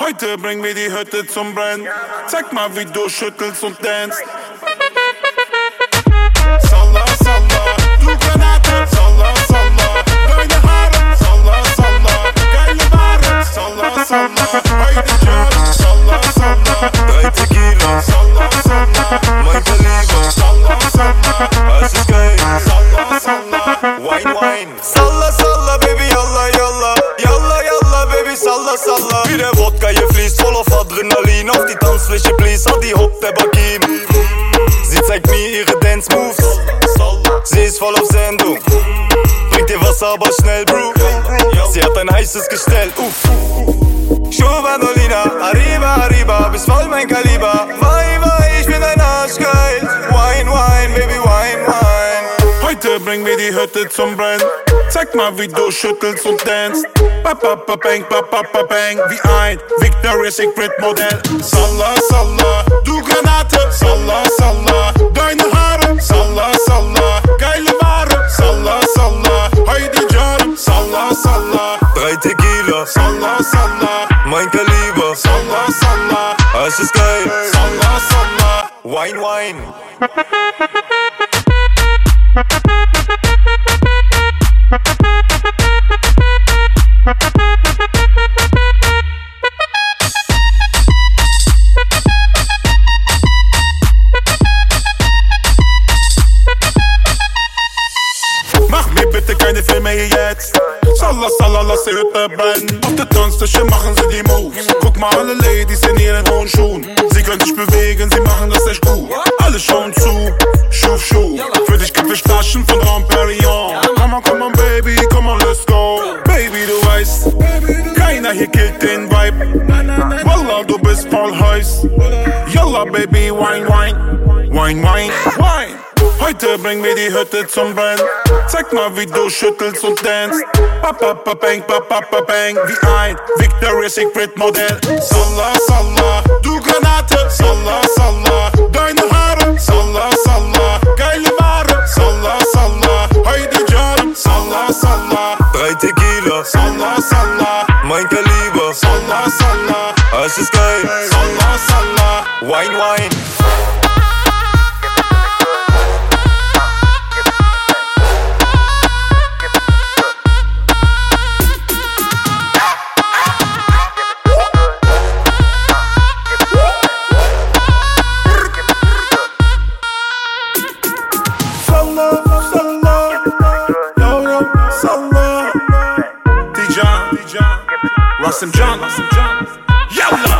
Heute bring mir die Hütte zum Brennen. Zeig mal, wie du schüttelst und dance. Salla, salla, Drei Tequila, salla, salla, mein Kaliber, salla, salla, es ist geil. salla, salla. Wine, wine. Salla, salla, Baby, yalla, yalla. Yalla, yalla, Baby, salla, salla. Wie der Wodka fließt, voll auf Adrenalin. Auf die Tanzfläche, please, Adi Hop, der. Sie zeigt mir ihre Dance Moves. Sie ist voll auf Sendung. Bringt dir Wasser, aber schnell, Bro. Sie hat ein heißes Gestell. Uff. Bist voll mein Kaliber. Wei, wei, ich bin ein Arschgeil. Wine, wine, Baby, wine, wine. Heute bring mir die Hütte zum Brennen. Zeig mal, wie du schüttelst und dance. Ba, ba, ba, bang, ba, ba, ba, bang. Wie ein Victoria's Secret Modell. Salla, salla, du Granate. Salla, salla, deine Haare. Salla, salla, geile Ware. Salla, salla, Heidi Jan. Salla, salla, Drei Tequila, salla, salla, mein Kaliber. salla, salla, Es ist geil. salla, salla. Wine, wine. salla, lass die Hütte brennen. Auf der Tanzfläche machen sie die Moves. Guck mal, alle Ladies in ihren hohen Schuhen. Sie können sich bewegen, sie machen das echt gut. Alle schauen zu, Schuf, Schuh. Für dich gibt es Flaschen von Dom Perignon. Komm on, komm on, Baby, komm on, let's go. Baby, du weißt, keiner hier killt den Vibe. Wallah, du bist voll heiß. Yalla, Baby, wine, wine. Wine, wine, wine. Heute bring mir die Hütte zum Brennen. Zeig mal, wie du schüttelst und. Ba, ba, ba, bang, ba, ba, ba, bang. Wie ein Victoria's Secret Modell. Salla, salla, du Granate. Salla, salla, deine Haare. Salla, salla, geile Ware. Salla, salla, Heidi Jan. Salla, salla, Drei Tequila, salla, salla, mein Kaliber. salla, salla, Es ist geil. salla, salla. Wine, wine. Dijan, Rasim John, Yalla, yalla.